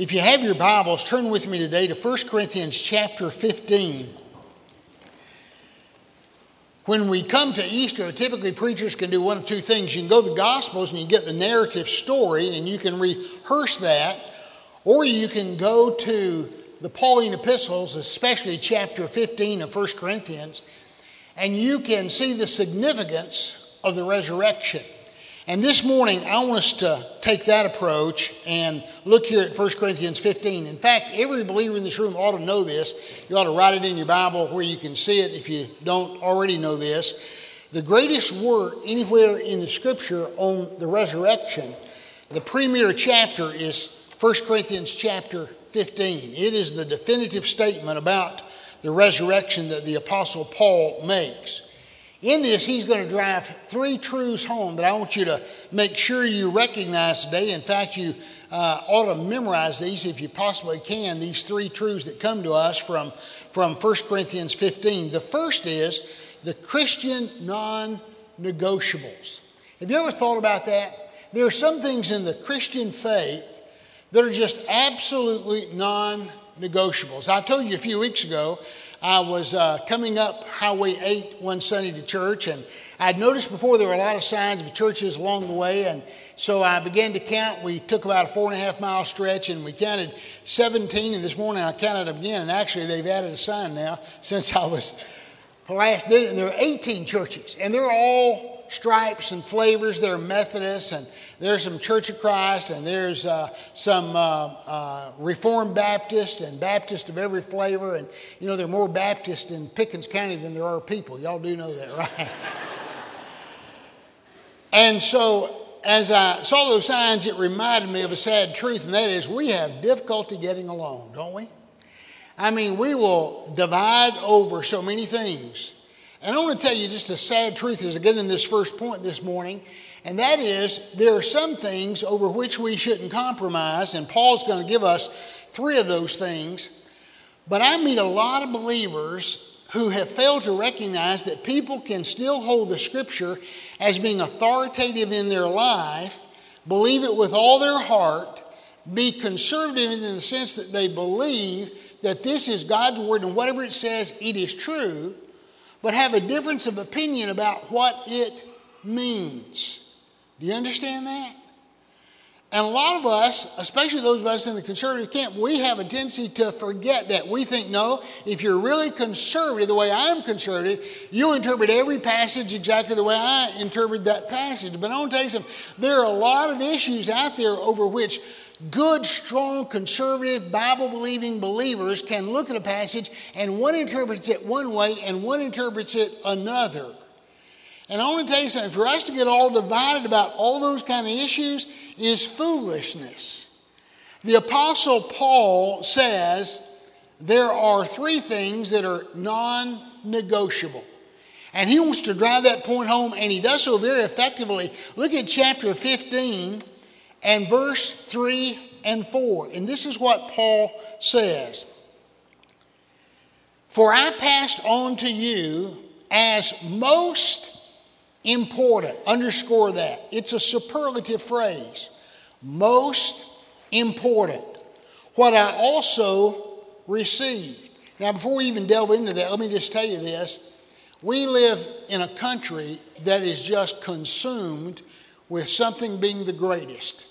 If you have your Bibles, turn with me today to 1 Corinthians chapter 15. When we come to Easter, typically preachers can do one of two things. You can go to the Gospels and you get the narrative story and you can rehearse that, or you can go to the Pauline epistles, especially chapter 15 of 1 Corinthians, and you can see the significance of the resurrection. And this morning, I want us to take that approach and look here at 1 Corinthians 15. In fact, every believer in this room ought to know this. You ought to write it in your Bible where you can see it if you don't already know this. The greatest work anywhere in the scripture on the resurrection, the premier chapter is 1 Corinthians chapter 15. It is the definitive statement about the resurrection that the Apostle Paul makes. In this, he's going to drive three truths home that I want you to make sure you recognize today. In fact, you uh, ought to memorize these if you possibly can, these three truths that come to us from, from 1 Corinthians 15. The first is the Christian non negotiables. Have you ever thought about that? There are some things in the Christian faith that are just absolutely non negotiables. I told you a few weeks ago I was uh, coming up Highway 8 one Sunday to church, and I'd noticed before there were a lot of signs of churches along the way, and so I began to count. We took about a four and a half mile stretch, and we counted 17, and this morning I counted again, and actually they've added a sign now since I was last did it, and there are 18 churches, and they're all stripes and flavors. There are Methodists, and there's some Church of Christ, and there's uh, some uh, uh, Reformed Baptist and Baptist of every flavor. And, you know, there are more Baptists in Pickens County than there are people. Y'all do know that, right? and so, as I saw those signs, it reminded me of a sad truth, and that is we have difficulty getting along, don't we? I mean, we will divide over so many things. And I want to tell you just a sad truth as I get in this first point this morning and that is, there are some things over which we shouldn't compromise, and Paul's going to give us three of those things. But I meet a lot of believers who have failed to recognize that people can still hold the scripture as being authoritative in their life, believe it with all their heart, be conservative in the sense that they believe that this is God's word and whatever it says, it is true, but have a difference of opinion about what it means. Do you understand that? And a lot of us, especially those of us in the conservative camp, we have a tendency to forget that. We think, no, if you're really conservative, the way I'm conservative, you interpret every passage exactly the way I interpret that passage. But I want to tell you something. There are a lot of issues out there over which good, strong, conservative, Bible believing believers can look at a passage and one interprets it one way and one interprets it another. And I want to tell you something for us to get all divided about all those kind of issues is foolishness. The Apostle Paul says there are three things that are non negotiable. And he wants to drive that point home, and he does so very effectively. Look at chapter 15 and verse 3 and 4. And this is what Paul says For I passed on to you as most important. Underscore that. It's a superlative phrase. Most important. What I also received. Now, before we even delve into that, let me just tell you this. We live in a country that is just consumed with something being the greatest.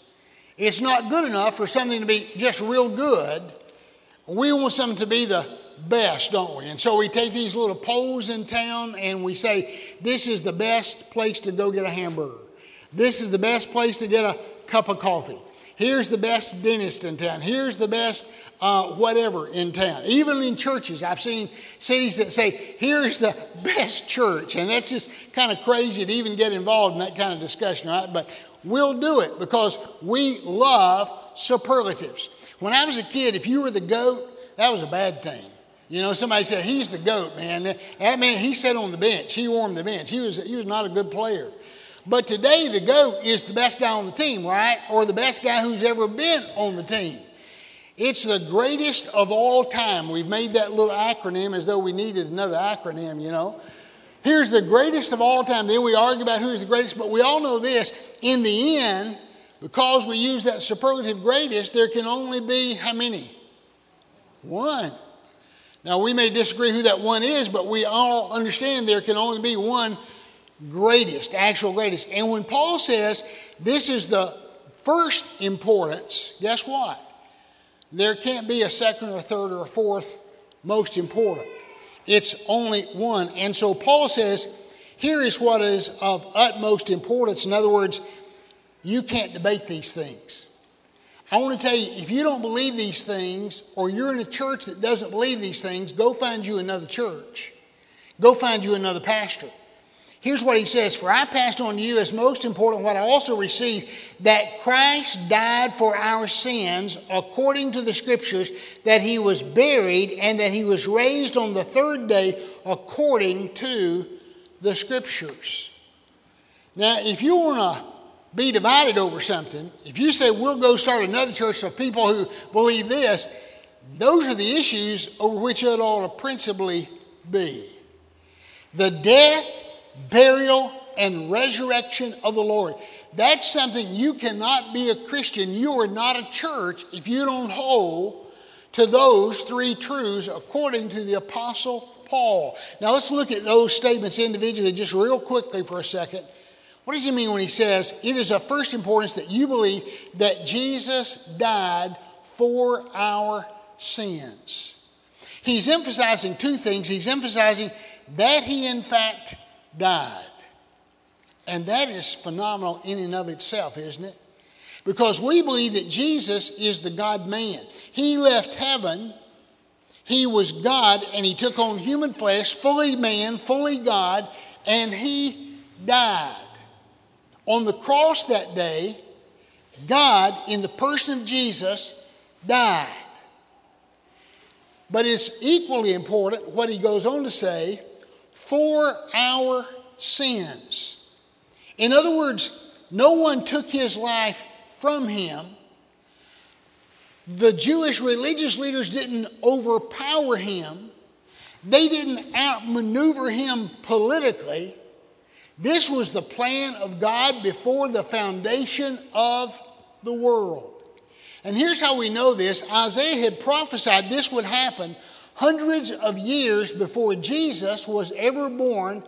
It's not good enough for something to be just real good. We want something to be the best, don't we? And so we take these little polls in town and we say, this is the best place to go get a hamburger. This is the best place to get a cup of coffee. Here's the best dentist in town. Here's the best uh, whatever in town. Even in churches, I've seen cities that say, here's the best church. And that's just kind of crazy to even get involved in that kind of discussion, right? But we'll do it because we love superlatives. When I was a kid, if you were the goat, that was a bad thing. You know, somebody said he's the goat, man. That man, he sat on the bench. He warmed the bench. He was, he was not a good player. But today, the goat is the best guy on the team, right? Or the best guy who's ever been on the team. It's the greatest of all time. We've made that little acronym as though we needed another acronym, you know. Here's the greatest of all time. Then we argue about who's the greatest, but we all know this. In the end, because we use that superlative greatest, there can only be how many? One. Now, we may disagree who that one is, but we all understand there can only be one greatest, actual greatest. And when Paul says this is the first importance, guess what? There can't be a second or a third or a fourth most important. It's only one. And so Paul says, here is what is of utmost importance. In other words, you can't debate these things. I want to tell you, if you don't believe these things, or you're in a church that doesn't believe these things, go find you another church. Go find you another pastor. Here's what he says For I passed on to you as most important what I also received that Christ died for our sins according to the scriptures, that he was buried, and that he was raised on the third day according to the scriptures. Now, if you want to be divided over something, if you say we'll go start another church of people who believe this, those are the issues over which it ought to principally be. The death, burial, and resurrection of the Lord. That's something you cannot be a Christian. You are not a church if you don't hold to those three truths according to the Apostle Paul. Now let's look at those statements individually just real quickly for a second. What does he mean when he says, It is of first importance that you believe that Jesus died for our sins? He's emphasizing two things. He's emphasizing that he, in fact, died. And that is phenomenal in and of itself, isn't it? Because we believe that Jesus is the God man. He left heaven, he was God, and he took on human flesh, fully man, fully God, and he died. On the cross that day, God, in the person of Jesus, died. But it's equally important what he goes on to say for our sins. In other words, no one took his life from him. The Jewish religious leaders didn't overpower him. They didn't outmaneuver him politically. This was the plan of God before the foundation of the world. And here's how we know this Isaiah had prophesied this would happen hundreds of years before Jesus was ever born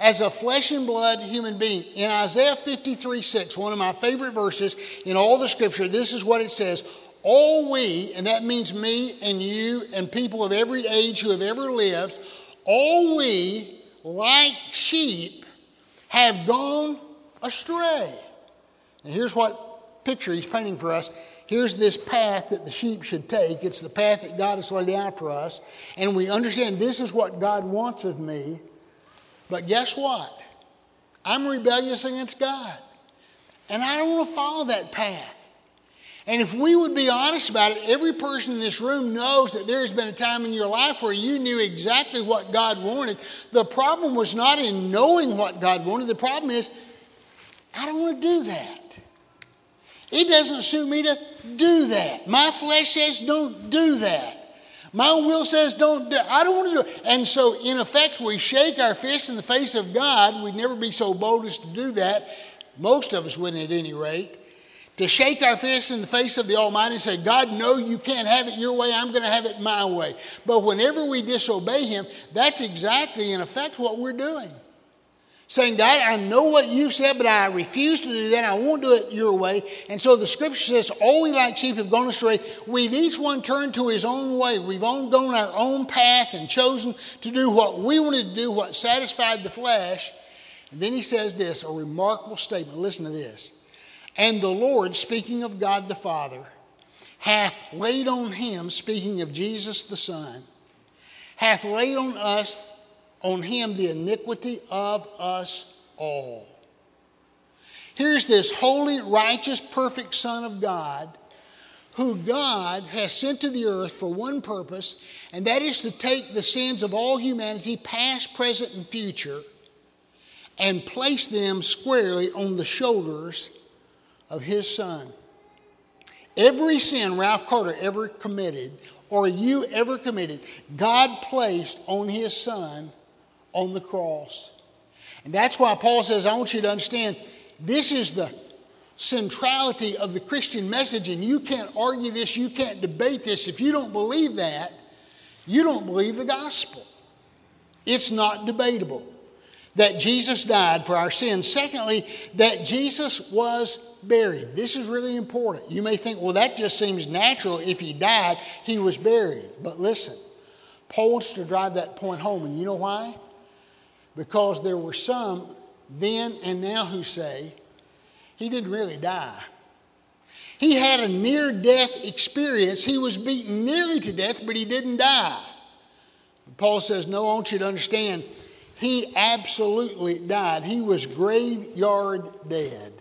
as a flesh and blood human being. In Isaiah 53 6, one of my favorite verses in all the scripture, this is what it says All we, and that means me and you and people of every age who have ever lived, all we, like sheep, have gone astray. And here's what picture he's painting for us. Here's this path that the sheep should take. It's the path that God has laid out for us. And we understand this is what God wants of me. But guess what? I'm rebellious against God. And I don't want to follow that path. And if we would be honest about it, every person in this room knows that there has been a time in your life where you knew exactly what God wanted. The problem was not in knowing what God wanted, the problem is, I don't want to do that. It doesn't suit me to do that. My flesh says don't do that. My will says don't do I don't want to do it. And so, in effect, we shake our fist in the face of God. We'd never be so bold as to do that. Most of us wouldn't, at any rate to shake our fists in the face of the Almighty and say, God, no, you can't have it your way, I'm going to have it my way. But whenever we disobey Him, that's exactly, in effect, what we're doing. Saying, God, I know what you said, but I refuse to do that. I won't do it your way. And so the scripture says, All we like sheep have gone astray. We've each one turned to his own way. We've all gone our own path and chosen to do what we wanted to do, what satisfied the flesh. And then he says this a remarkable statement. Listen to this. And the Lord, speaking of God the Father, hath laid on him, speaking of Jesus the Son, hath laid on us, on him, the iniquity of us all. Here's this holy, righteous, perfect Son of God who God has sent to the earth for one purpose, and that is to take the sins of all humanity, past, present, and future, and place them squarely on the shoulders of his son. Every sin Ralph Carter ever committed, or you ever committed, God placed on his son on the cross. And that's why Paul says, I want you to understand this is the centrality of the Christian message, and you can't argue this, you can't debate this. If you don't believe that, you don't believe the gospel. It's not debatable that Jesus died for our sins. Secondly, that Jesus was buried. This is really important. You may think, well, that just seems natural. If he died, he was buried. But listen, Paul wants to drive that point home, and you know why? Because there were some then and now who say he didn't really die. He had a near death experience. He was beaten nearly to death, but he didn't die. Paul says, No, I want you to understand, he absolutely died. He was graveyard dead.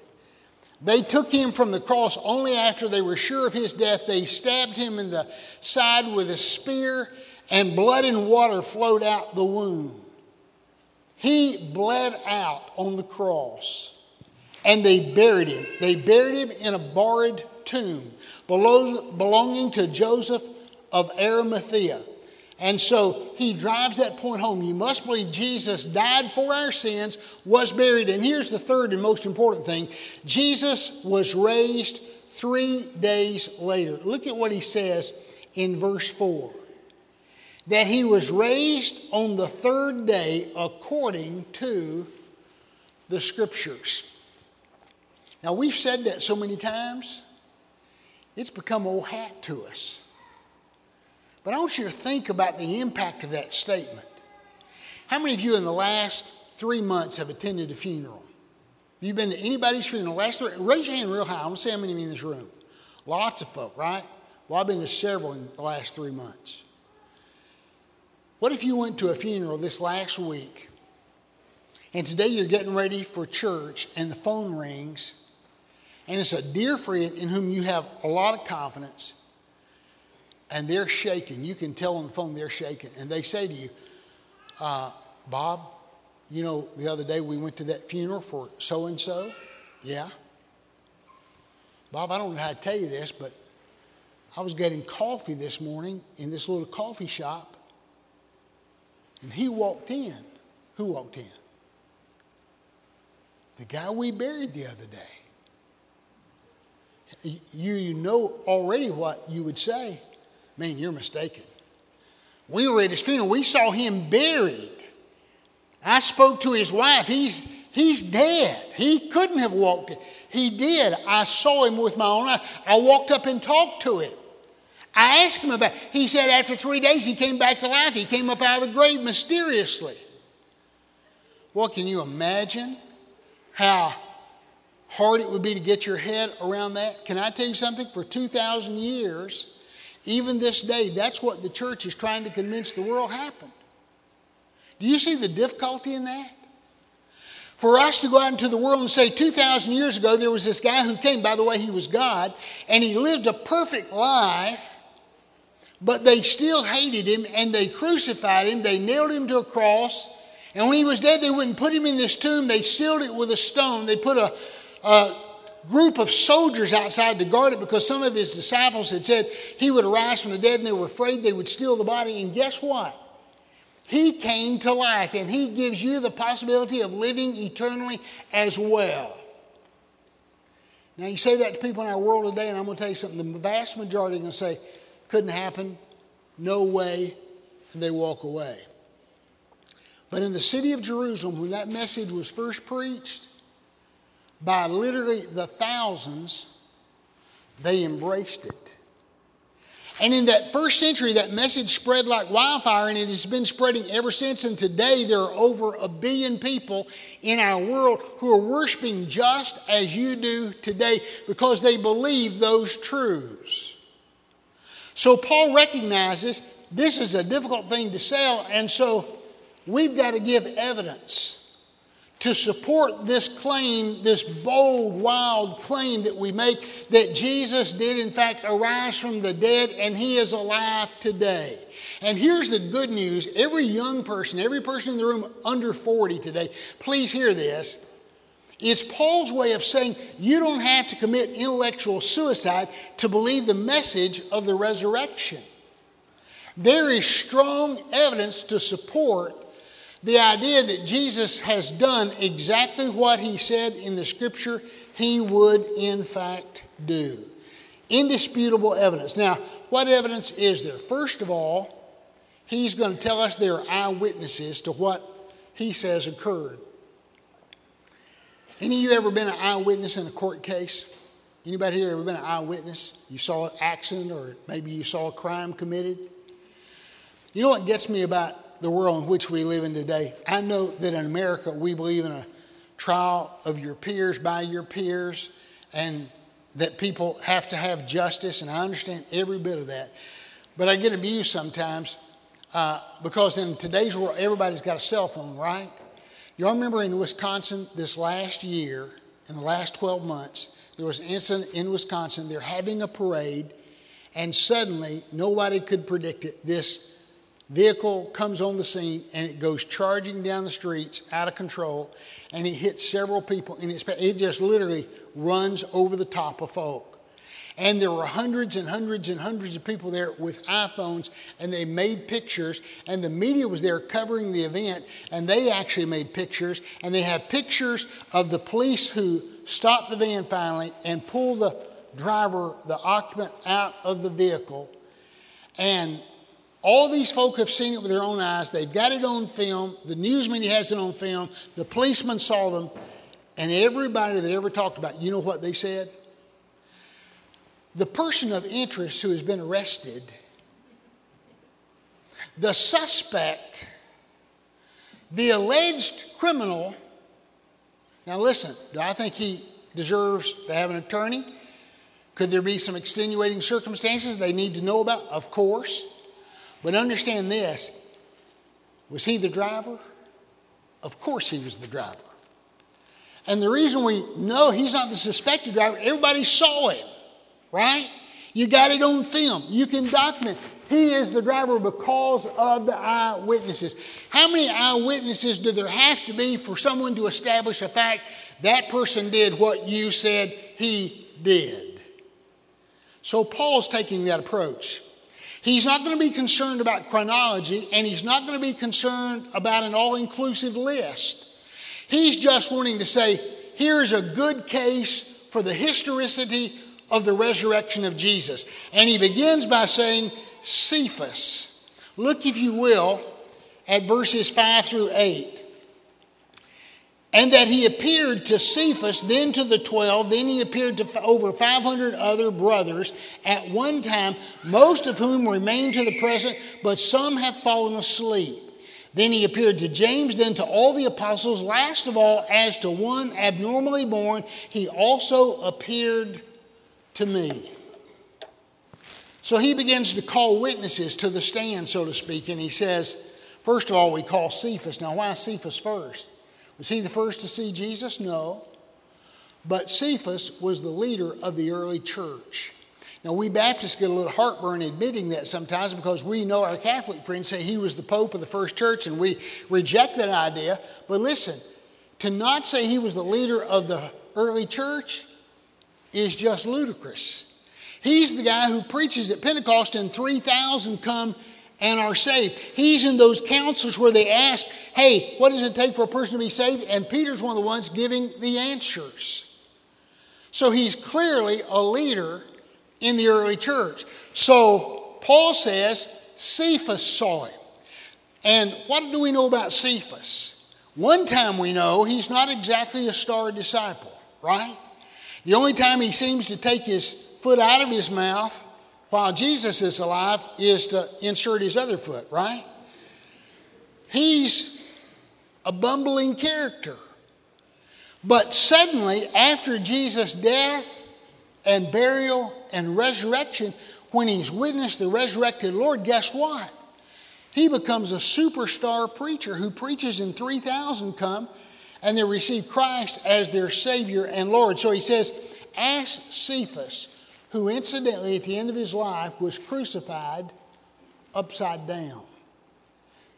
They took him from the cross only after they were sure of his death. They stabbed him in the side with a spear, and blood and water flowed out the wound. He bled out on the cross and they buried him. They buried him in a borrowed tomb belonging to Joseph of Arimathea. And so he drives that point home. You must believe Jesus died for our sins, was buried. And here's the third and most important thing Jesus was raised three days later. Look at what he says in verse 4 that he was raised on the third day according to the scriptures. Now, we've said that so many times, it's become old hat to us. But I want you to think about the impact of that statement. How many of you in the last three months have attended a funeral? Have you been to anybody's funeral? Last three, raise your hand real high. I to see how many of you in this room. Lots of folk, right? Well, I've been to several in the last three months. What if you went to a funeral this last week and today you're getting ready for church and the phone rings and it's a dear friend in whom you have a lot of confidence, and they're shaking. You can tell on the phone they're shaking. And they say to you, uh, Bob, you know, the other day we went to that funeral for so and so. Yeah. Bob, I don't know how to tell you this, but I was getting coffee this morning in this little coffee shop, and he walked in. Who walked in? The guy we buried the other day you know already what you would say. Man, you're mistaken. We were at his funeral. We saw him buried. I spoke to his wife. He's, he's dead. He couldn't have walked. He did. I saw him with my own eyes. I walked up and talked to him. I asked him about. He said after three days he came back to life. He came up out of the grave mysteriously. Well, can you imagine how hard it would be to get your head around that. Can I tell you something? For 2,000 years, even this day, that's what the church is trying to convince the world happened. Do you see the difficulty in that? For us to go out into the world and say 2,000 years ago, there was this guy who came, by the way, he was God, and he lived a perfect life, but they still hated him and they crucified him, they nailed him to a cross. And when he was dead, they wouldn't put him in this tomb. They sealed it with a stone. They put a, a group of soldiers outside to guard it because some of his disciples had said he would arise from the dead and they were afraid they would steal the body. And guess what? He came to life and he gives you the possibility of living eternally as well. Now, you say that to people in our world today, and I'm going to tell you something. The vast majority are going to say, couldn't happen, no way, and they walk away. But in the city of Jerusalem, when that message was first preached, by literally the thousands, they embraced it. And in that first century, that message spread like wildfire, and it has been spreading ever since. And today, there are over a billion people in our world who are worshiping just as you do today because they believe those truths. So, Paul recognizes this is a difficult thing to sell, and so we've got to give evidence to support this claim, this bold, wild claim that we make that Jesus did, in fact, arise from the dead and he is alive today. And here's the good news every young person, every person in the room under 40 today, please hear this. It's Paul's way of saying you don't have to commit intellectual suicide to believe the message of the resurrection. There is strong evidence to support the idea that Jesus has done exactly what he said in the scripture he would, in fact, do. Indisputable evidence. Now, what evidence is there? First of all, he's going to tell us there are eyewitnesses to what he says occurred. Any of you ever been an eyewitness in a court case? Anybody here ever been an eyewitness? You saw an accident or maybe you saw a crime committed? You know what gets me about the world in which we live in today? I know that in America we believe in a trial of your peers by your peers and that people have to have justice, and I understand every bit of that. But I get amused sometimes uh, because in today's world, everybody's got a cell phone, right? Y'all remember in Wisconsin this last year, in the last 12 months, there was an incident in Wisconsin. They're having a parade, and suddenly, nobody could predict it. This vehicle comes on the scene and it goes charging down the streets out of control, and it hits several people, and it just literally runs over the top of folk. And there were hundreds and hundreds and hundreds of people there with iPhones, and they made pictures, and the media was there covering the event, and they actually made pictures, and they have pictures of the police who stopped the van finally and pulled the driver, the occupant, out of the vehicle. And all these folk have seen it with their own eyes. They've got it on film. The news media has it on film. The policeman saw them. And everybody that ever talked about, it, you know what they said? The person of interest who has been arrested, the suspect, the alleged criminal. Now, listen, do I think he deserves to have an attorney? Could there be some extenuating circumstances they need to know about? Of course. But understand this was he the driver? Of course, he was the driver. And the reason we know he's not the suspected driver, everybody saw him, right? You got it on film. You can document. He is the driver because of the eyewitnesses. How many eyewitnesses do there have to be for someone to establish a fact that person did what you said he did? So Paul's taking that approach. He's not going to be concerned about chronology and he's not going to be concerned about an all inclusive list. He's just wanting to say, here's a good case for the historicity of the resurrection of Jesus. And he begins by saying, Cephas. Look, if you will, at verses 5 through 8. And that he appeared to Cephas, then to the twelve, then he appeared to over 500 other brothers at one time, most of whom remain to the present, but some have fallen asleep. Then he appeared to James, then to all the apostles. Last of all, as to one abnormally born, he also appeared to me. So he begins to call witnesses to the stand, so to speak, and he says, first of all, we call Cephas. Now, why Cephas first? Was he the first to see Jesus? No. But Cephas was the leader of the early church. Now, we Baptists get a little heartburn admitting that sometimes because we know our Catholic friends say he was the Pope of the first church and we reject that idea. But listen, to not say he was the leader of the early church is just ludicrous. He's the guy who preaches at Pentecost and 3,000 come and are saved. He's in those councils where they ask, hey, what does it take for a person to be saved? And Peter's one of the ones giving the answers. So he's clearly a leader in the early church. So Paul says Cephas saw him. And what do we know about Cephas? One time we know he's not exactly a star disciple, right? The only time he seems to take his foot out of his mouth while Jesus is alive is to insert his other foot, right? He's a bumbling character. But suddenly, after Jesus' death and burial and resurrection, when he's witnessed the resurrected Lord, guess what? He becomes a superstar preacher who preaches in 3,000 come and they receive Christ as their Savior and Lord. So he says, Ask Cephas, who incidentally at the end of his life was crucified upside down.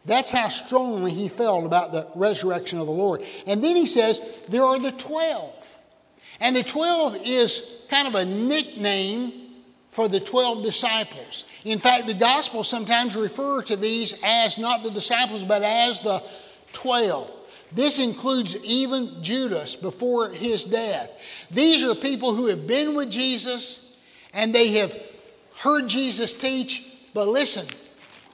That's how strongly he felt about the resurrection of the Lord. And then he says, There are the 12. And the 12 is kind of a nickname for the 12 disciples. In fact, the Gospels sometimes refer to these as not the disciples, but as the 12. This includes even Judas before his death. These are people who have been with Jesus and they have heard Jesus teach, but listen,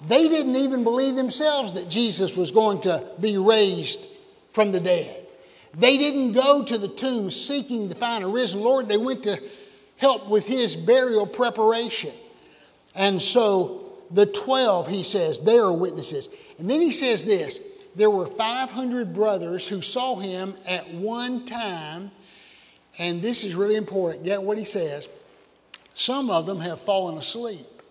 they didn't even believe themselves that Jesus was going to be raised from the dead. They didn't go to the tomb seeking to find a risen Lord, they went to help with his burial preparation. And so the 12, he says, they are witnesses. And then he says this there were 500 brothers who saw him at one time. And this is really important. Get what he says. Some of them have fallen asleep,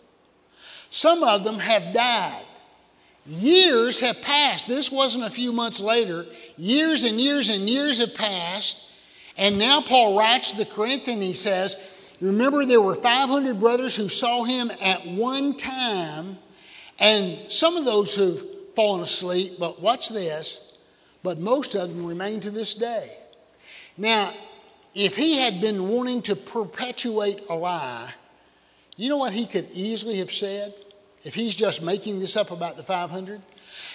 some of them have died. Years have passed. This wasn't a few months later. Years and years and years have passed. And now Paul writes to the Corinthians, he says, Remember, there were 500 brothers who saw him at one time, and some of those who've fallen asleep, but watch this, but most of them remain to this day. Now, if he had been wanting to perpetuate a lie, you know what he could easily have said if he's just making this up about the 500?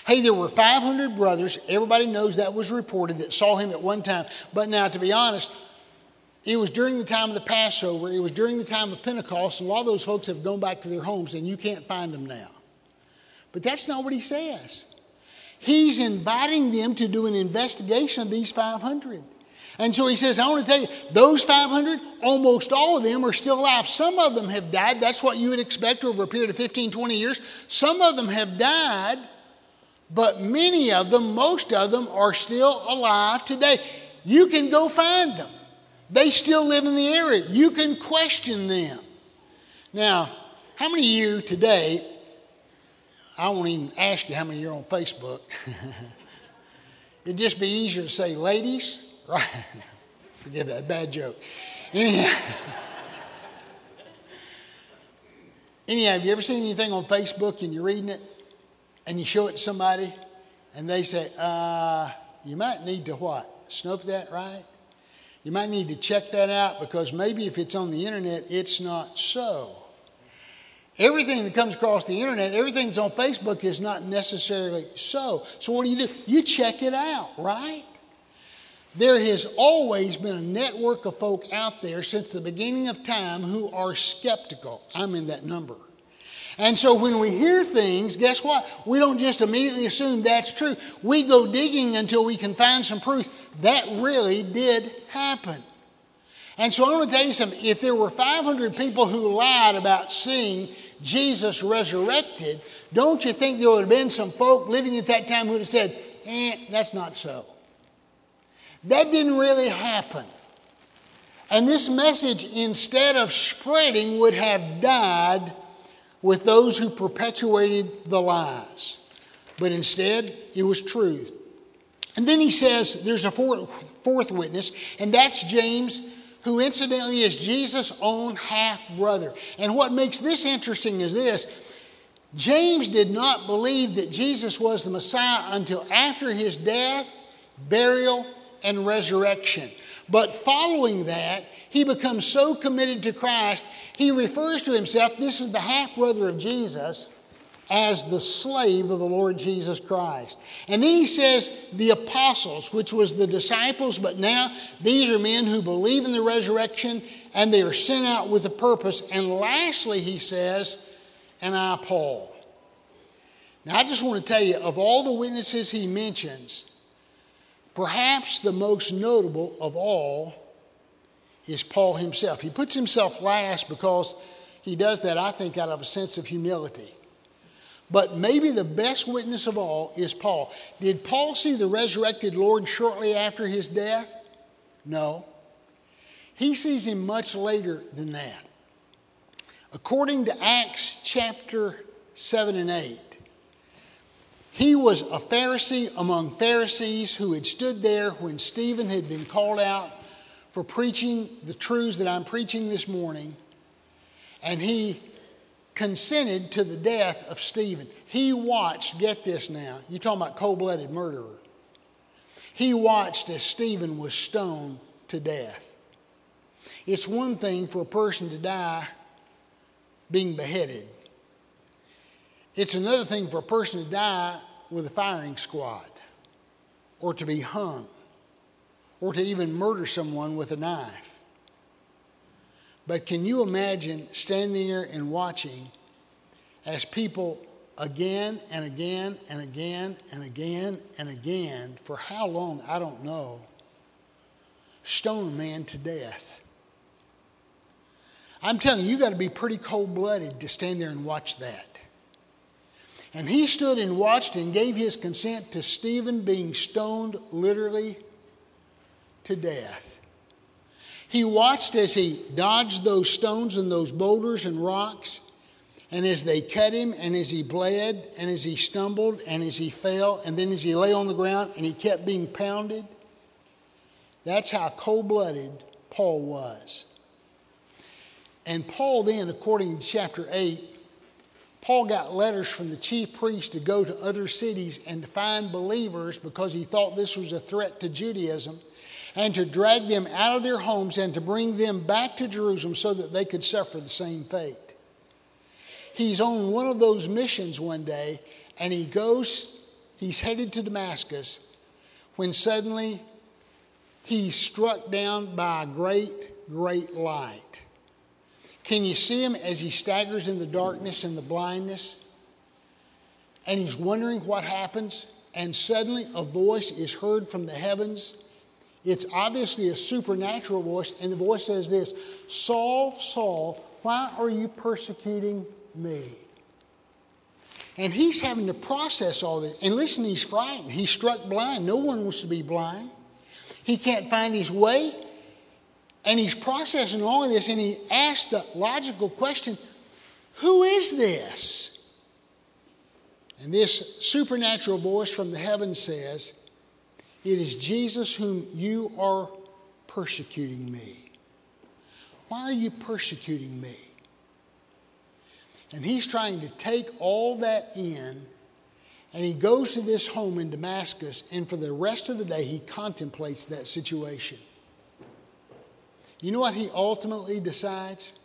Hey, there were 500 brothers. Everybody knows that was reported that saw him at one time. But now, to be honest, it was during the time of the Passover, it was during the time of Pentecost, and a lot of those folks have gone back to their homes, and you can't find them now. But that's not what he says. He's inviting them to do an investigation of these 500. And so he says, I want to tell you, those 500, almost all of them are still alive. Some of them have died. That's what you would expect over a period of 15, 20 years. Some of them have died, but many of them, most of them, are still alive today. You can go find them. They still live in the area. You can question them. Now, how many of you today I won't even ask you how many you're on Facebook. It'd just be easier to say, ladies, right? Forget that bad joke. Anyhow, anyhow, have you ever seen anything on Facebook and you're reading it and you show it to somebody and they say, uh, you might need to what? Snope that, right? You might need to check that out because maybe if it's on the internet, it's not so. Everything that comes across the internet, everything that's on Facebook is not necessarily so. So, what do you do? You check it out, right? There has always been a network of folk out there since the beginning of time who are skeptical. I'm in that number. And so when we hear things, guess what? We don't just immediately assume that's true. We go digging until we can find some proof that really did happen. And so I want to tell you something. If there were 500 people who lied about seeing Jesus resurrected, don't you think there would have been some folk living at that time who would have said, eh, that's not so? That didn't really happen. And this message, instead of spreading, would have died with those who perpetuated the lies. But instead, it was truth. And then he says there's a fourth, fourth witness, and that's James who incidentally is Jesus' own half brother. And what makes this interesting is this James did not believe that Jesus was the Messiah until after his death, burial, and resurrection. But following that, he becomes so committed to Christ, he refers to himself, this is the half brother of Jesus, as the slave of the Lord Jesus Christ. And then he says the apostles, which was the disciples, but now these are men who believe in the resurrection and they are sent out with a purpose. And lastly, he says, and I, Paul. Now, I just want to tell you, of all the witnesses he mentions, perhaps the most notable of all is Paul himself. He puts himself last because he does that, I think, out of a sense of humility. But maybe the best witness of all is Paul. Did Paul see the resurrected Lord shortly after his death? No. He sees him much later than that. According to Acts chapter 7 and 8, he was a Pharisee among Pharisees who had stood there when Stephen had been called out for preaching the truths that I'm preaching this morning. And he consented to the death of Stephen. He watched, get this now, you're talking about cold blooded murderer. He watched as Stephen was stoned to death. It's one thing for a person to die being beheaded, it's another thing for a person to die with a firing squad. or to be hung or to even murder someone with a knife. But can you imagine standing there and watching as people again and again and again and again and again, for how long, I don't know, stone a man to death? I'm telling you, you got to be pretty cold blooded to stand there and watch that. And he stood and watched and gave his consent to Stephen being stoned literally to death. He watched as he dodged those stones and those boulders and rocks, and as they cut him, and as he bled, and as he stumbled, and as he fell, and then as he lay on the ground and he kept being pounded. That's how cold blooded Paul was. And Paul, then, according to chapter 8, Paul got letters from the chief priest to go to other cities and to find believers because he thought this was a threat to Judaism and to drag them out of their homes and to bring them back to Jerusalem so that they could suffer the same fate. He's on one of those missions one day and he goes, he's headed to Damascus when suddenly he's struck down by a great, great light. Can you see him as he staggers in the darkness and the blindness? And he's wondering what happens, and suddenly a voice is heard from the heavens it's obviously a supernatural voice, and the voice says this Saul, Saul, why are you persecuting me? And he's having to process all this. And listen, he's frightened. He's struck blind. No one wants to be blind. He can't find his way. And he's processing all of this, and he asks the logical question Who is this? And this supernatural voice from the heavens says, it is Jesus whom you are persecuting me. Why are you persecuting me? And he's trying to take all that in, and he goes to this home in Damascus, and for the rest of the day, he contemplates that situation. You know what he ultimately decides?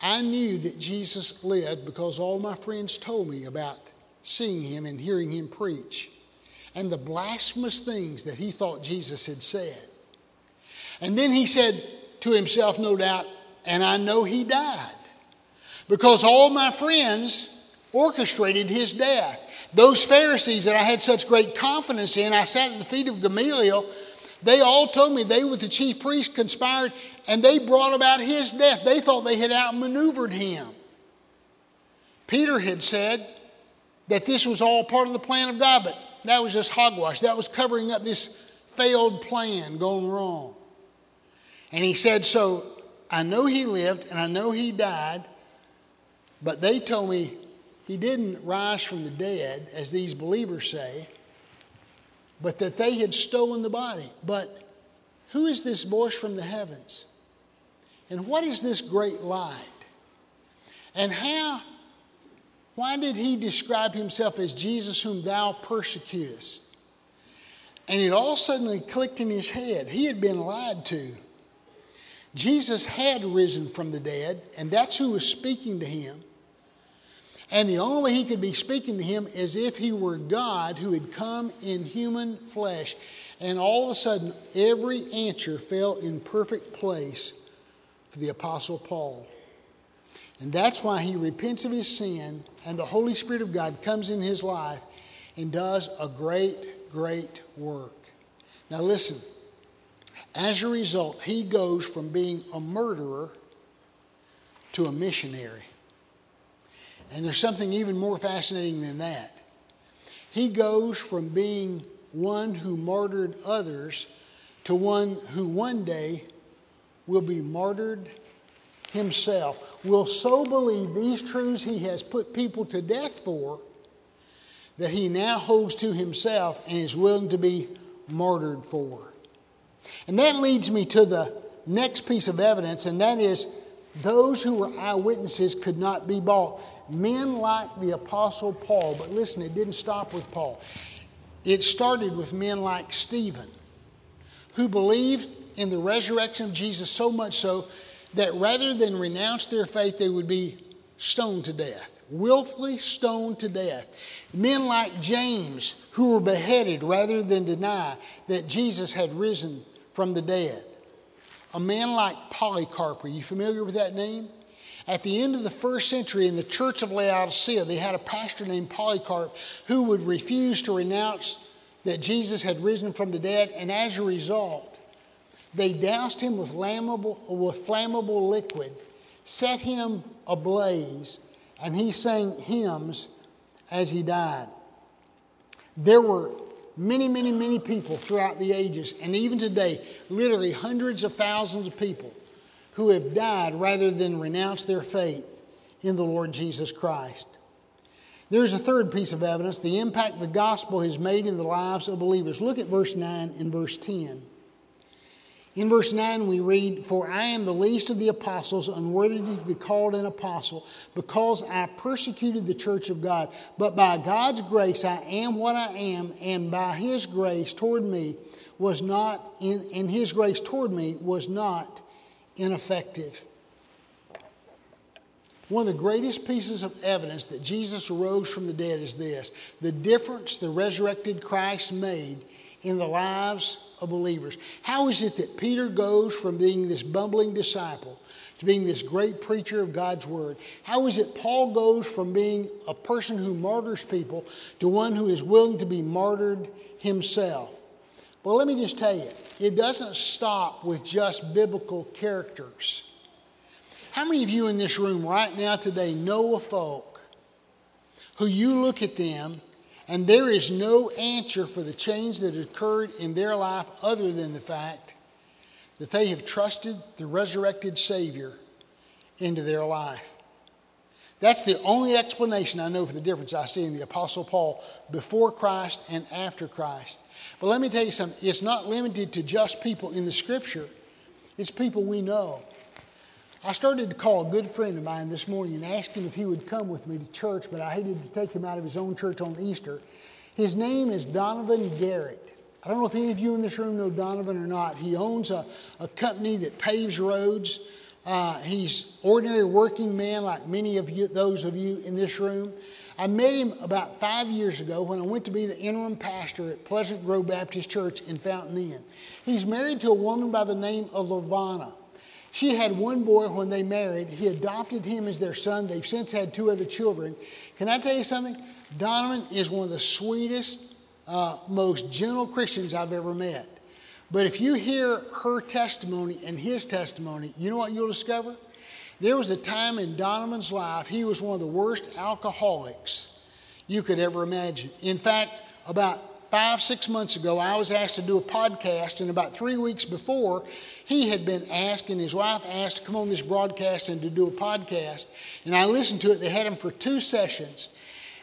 I knew that Jesus lived because all my friends told me about seeing him and hearing him preach and the blasphemous things that he thought Jesus had said. And then he said to himself, no doubt, and I know he died because all my friends orchestrated his death. Those Pharisees that I had such great confidence in, I sat at the feet of Gamaliel. They all told me they, with the chief priest, conspired and they brought about his death. They thought they had outmaneuvered him. Peter had said that this was all part of the plan of God, but that was just hogwash. That was covering up this failed plan going wrong. And he said, So I know he lived and I know he died, but they told me he didn't rise from the dead, as these believers say, but that they had stolen the body. But who is this voice from the heavens? And what is this great light? And how why did he describe himself as Jesus whom thou persecutest? And it all suddenly clicked in his head. He had been lied to. Jesus had risen from the dead, and that's who was speaking to him. And the only way he could be speaking to him is if he were God who had come in human flesh. And all of a sudden, every answer fell in perfect place for the Apostle Paul. And that's why he repents of his sin, and the Holy Spirit of God comes in his life and does a great, great work. Now, listen, as a result, he goes from being a murderer to a missionary. And there's something even more fascinating than that. He goes from being one who martyred others to one who one day will be martyred himself will so believe these truths he has put people to death for that he now holds to himself and is willing to be martyred for. And that leads me to the next piece of evidence, and that is those who were eyewitnesses could not be bought. Men like the Apostle Paul, but listen, it didn't stop with Paul. It started with men like Stephen, who believed in the resurrection of Jesus so much so that rather than renounce their faith, they would be stoned to death, willfully stoned to death. Men like James, who were beheaded rather than deny that Jesus had risen from the dead. A man like Polycarp, are you familiar with that name? At the end of the first century, in the church of Laodicea, they had a pastor named Polycarp who would refuse to renounce that Jesus had risen from the dead, and as a result, they doused him with flammable, with flammable liquid, set him ablaze, and he sang hymns as he died. There were many, many, many people throughout the ages, and even today, literally hundreds of thousands of people who have died rather than renounce their faith in the Lord Jesus Christ. There's a third piece of evidence the impact the gospel has made in the lives of believers. Look at verse 9 and verse 10. In verse 9, we read, For I am the least of the apostles, unworthy to be called an apostle, because I persecuted the church of God. But by God's grace, I am what I am, and by his grace toward me was not, in, and his grace toward me was not ineffective. One of the greatest pieces of evidence that Jesus arose from the dead is this the difference the resurrected Christ made in the lives of believers. How is it that Peter goes from being this bumbling disciple to being this great preacher of God's word? How is it Paul goes from being a person who martyrs people to one who is willing to be martyred himself? Well, let me just tell you, it doesn't stop with just biblical characters. How many of you in this room right now today know a folk who you look at them and there is no answer for the change that occurred in their life other than the fact that they have trusted the resurrected Savior into their life? That's the only explanation I know for the difference I see in the Apostle Paul before Christ and after Christ. But let me tell you something it's not limited to just people in the Scripture, it's people we know. I started to call a good friend of mine this morning and ask him if he would come with me to church, but I hated to take him out of his own church on Easter. His name is Donovan Garrett. I don't know if any of you in this room know Donovan or not. He owns a, a company that paves roads. Uh, he's ordinary working man like many of you, those of you in this room. I met him about five years ago when I went to be the interim pastor at Pleasant Grove Baptist Church in Fountain Inn. He's married to a woman by the name of Lavana. She had one boy when they married. He adopted him as their son. They've since had two other children. Can I tell you something? Donovan is one of the sweetest, uh, most gentle Christians I've ever met. But if you hear her testimony and his testimony, you know what you'll discover? There was a time in Donovan's life, he was one of the worst alcoholics you could ever imagine. In fact, about five, six months ago, I was asked to do a podcast, and about three weeks before, he had been asked, and his wife asked to come on this broadcast and to do a podcast. And I listened to it. They had him for two sessions.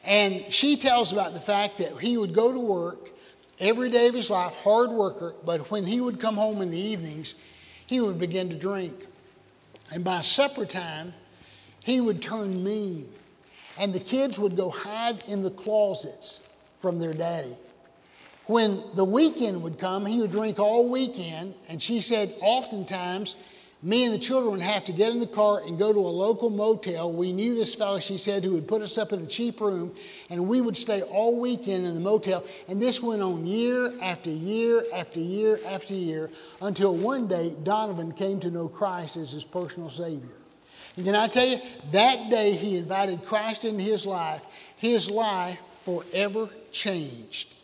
And she tells about the fact that he would go to work every day of his life, hard worker, but when he would come home in the evenings, he would begin to drink. And by supper time, he would turn mean. And the kids would go hide in the closets from their daddy. When the weekend would come, he would drink all weekend, and she said oftentimes me and the children would have to get in the car and go to a local motel. We knew this fellow, she said, who would put us up in a cheap room, and we would stay all weekend in the motel. And this went on year after year after year after year until one day Donovan came to know Christ as his personal Savior. And can I tell you, that day he invited Christ into his life, his life forever changed.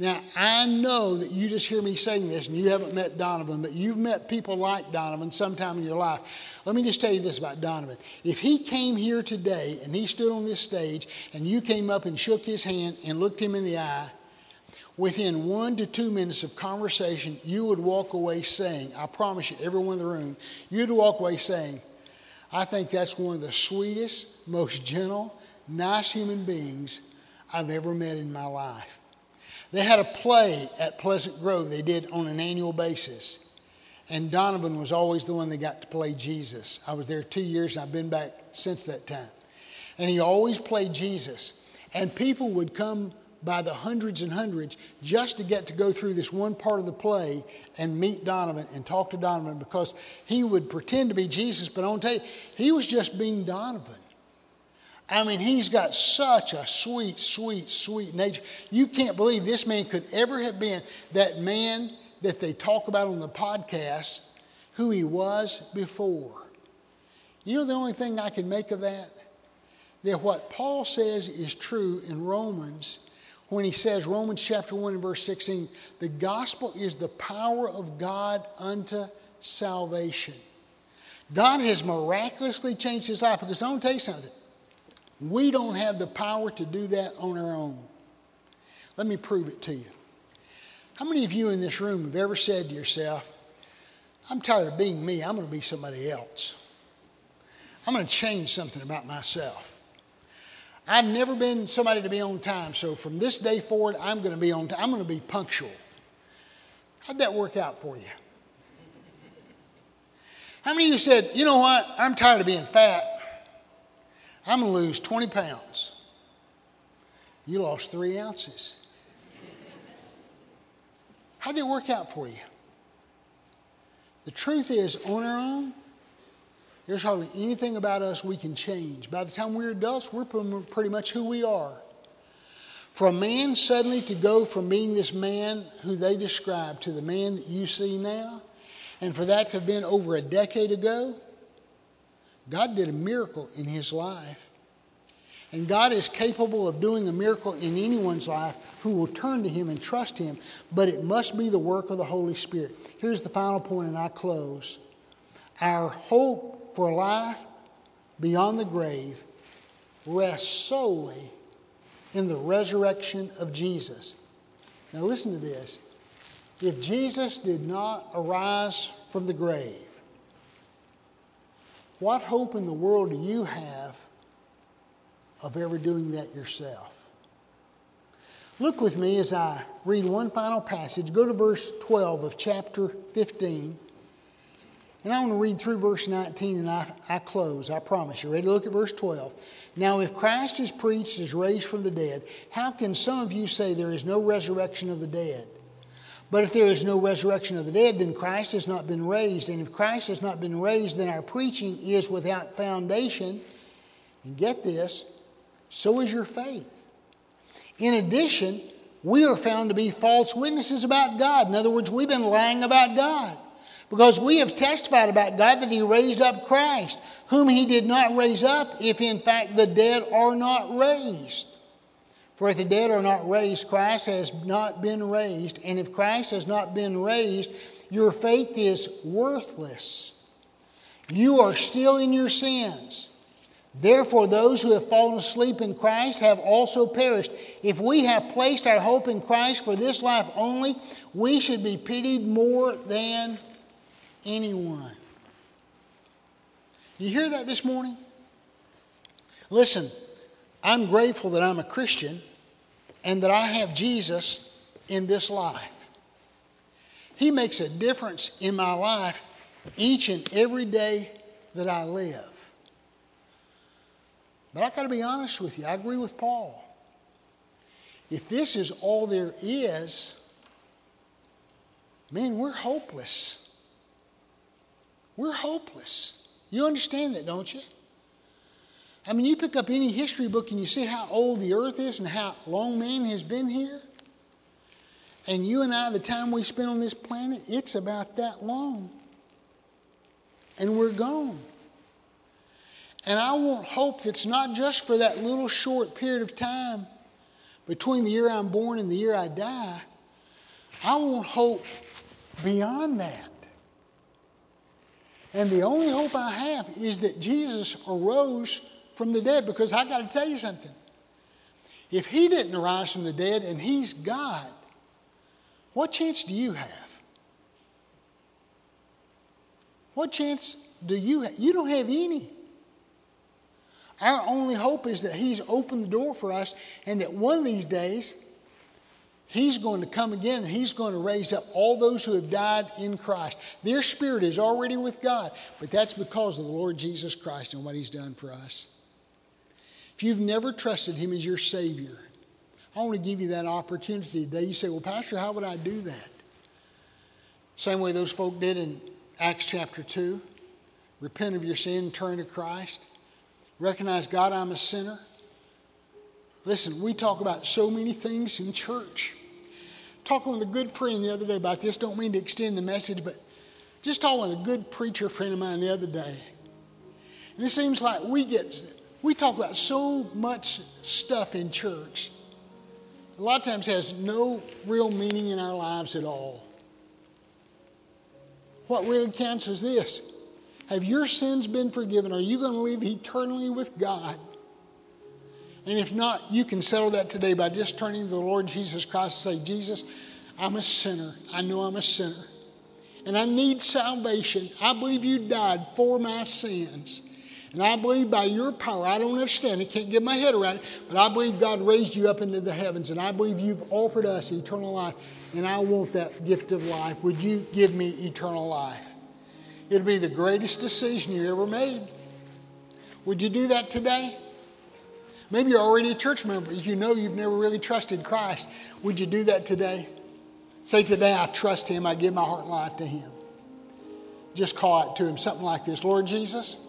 Now, I know that you just hear me saying this and you haven't met Donovan, but you've met people like Donovan sometime in your life. Let me just tell you this about Donovan. If he came here today and he stood on this stage and you came up and shook his hand and looked him in the eye, within one to two minutes of conversation, you would walk away saying, I promise you, everyone in the room, you'd walk away saying, I think that's one of the sweetest, most gentle, nice human beings I've ever met in my life. They had a play at Pleasant Grove they did on an annual basis. And Donovan was always the one that got to play Jesus. I was there two years and I've been back since that time. And he always played Jesus. And people would come by the hundreds and hundreds just to get to go through this one part of the play and meet Donovan and talk to Donovan because he would pretend to be Jesus, but I to tell you, he was just being Donovan. I mean, he's got such a sweet, sweet, sweet nature. You can't believe this man could ever have been that man that they talk about on the podcast, who he was before. You know the only thing I can make of that? That what Paul says is true in Romans when he says, Romans chapter 1 and verse 16, the gospel is the power of God unto salvation. God has miraculously changed his life because I want to tell you something. We don't have the power to do that on our own. Let me prove it to you. How many of you in this room have ever said to yourself, I'm tired of being me, I'm going to be somebody else? I'm going to change something about myself. I've never been somebody to be on time, so from this day forward, I'm going to be on time. I'm going to be punctual. How'd that work out for you? How many of you said, you know what, I'm tired of being fat? I'm going to lose 20 pounds. You lost three ounces. How did it work out for you? The truth is, on our own, there's hardly anything about us we can change. By the time we're adults, we're pretty much who we are. For a man suddenly to go from being this man who they describe to the man that you see now, and for that to have been over a decade ago, God did a miracle in his life. And God is capable of doing a miracle in anyone's life who will turn to Him and trust Him, but it must be the work of the Holy Spirit. Here's the final point, and I close. Our hope for life beyond the grave rests solely in the resurrection of Jesus. Now, listen to this. If Jesus did not arise from the grave, what hope in the world do you have of ever doing that yourself? Look with me as I read one final passage. Go to verse 12 of chapter 15. And I want to read through verse 19 and I, I close, I promise you. Ready to look at verse 12? Now, if Christ is preached as raised from the dead, how can some of you say there is no resurrection of the dead? But if there is no resurrection of the dead, then Christ has not been raised. And if Christ has not been raised, then our preaching is without foundation. And get this, so is your faith. In addition, we are found to be false witnesses about God. In other words, we've been lying about God. Because we have testified about God that He raised up Christ, whom He did not raise up, if in fact the dead are not raised. For if the dead are not raised, Christ has not been raised. And if Christ has not been raised, your faith is worthless. You are still in your sins. Therefore, those who have fallen asleep in Christ have also perished. If we have placed our hope in Christ for this life only, we should be pitied more than anyone. You hear that this morning? Listen, I'm grateful that I'm a Christian and that I have Jesus in this life. He makes a difference in my life each and every day that I live. But I got to be honest with you, I agree with Paul. If this is all there is, man, we're hopeless. We're hopeless. You understand that, don't you? I mean, you pick up any history book and you see how old the earth is and how long man has been here. And you and I, the time we spend on this planet, it's about that long. And we're gone. And I want hope that's not just for that little short period of time between the year I'm born and the year I die. I want hope beyond that. And the only hope I have is that Jesus arose from the dead because I got to tell you something. If he didn't arise from the dead and he's God, what chance do you have? What chance do you have? You don't have any. Our only hope is that he's opened the door for us and that one of these days He's going to come again and He's going to raise up all those who have died in Christ. Their spirit is already with God, but that's because of the Lord Jesus Christ and what He's done for us. If you've never trusted Him as your Savior, I want to give you that opportunity today. You say, Well, Pastor, how would I do that? Same way those folk did in Acts chapter 2 repent of your sin, turn to Christ. Recognize, God, I'm a sinner. Listen, we talk about so many things in church. Talking with a good friend the other day about this, don't mean to extend the message, but just talking with a good preacher friend of mine the other day. And it seems like we get, we talk about so much stuff in church. A lot of times has no real meaning in our lives at all. What really counts is this Have your sins been forgiven? Are you going to live eternally with God? And if not, you can settle that today by just turning to the Lord Jesus Christ and say, Jesus, I'm a sinner. I know I'm a sinner. And I need salvation. I believe you died for my sins. And I believe by your power, I don't understand it, can't get my head around it, but I believe God raised you up into the heavens. And I believe you've offered us eternal life. And I want that gift of life. Would you give me eternal life? It'll be the greatest decision you ever made. Would you do that today? Maybe you're already a church member. You know you've never really trusted Christ. Would you do that today? Say, Today I trust Him. I give my heart and life to Him. Just call out to Him something like this Lord Jesus,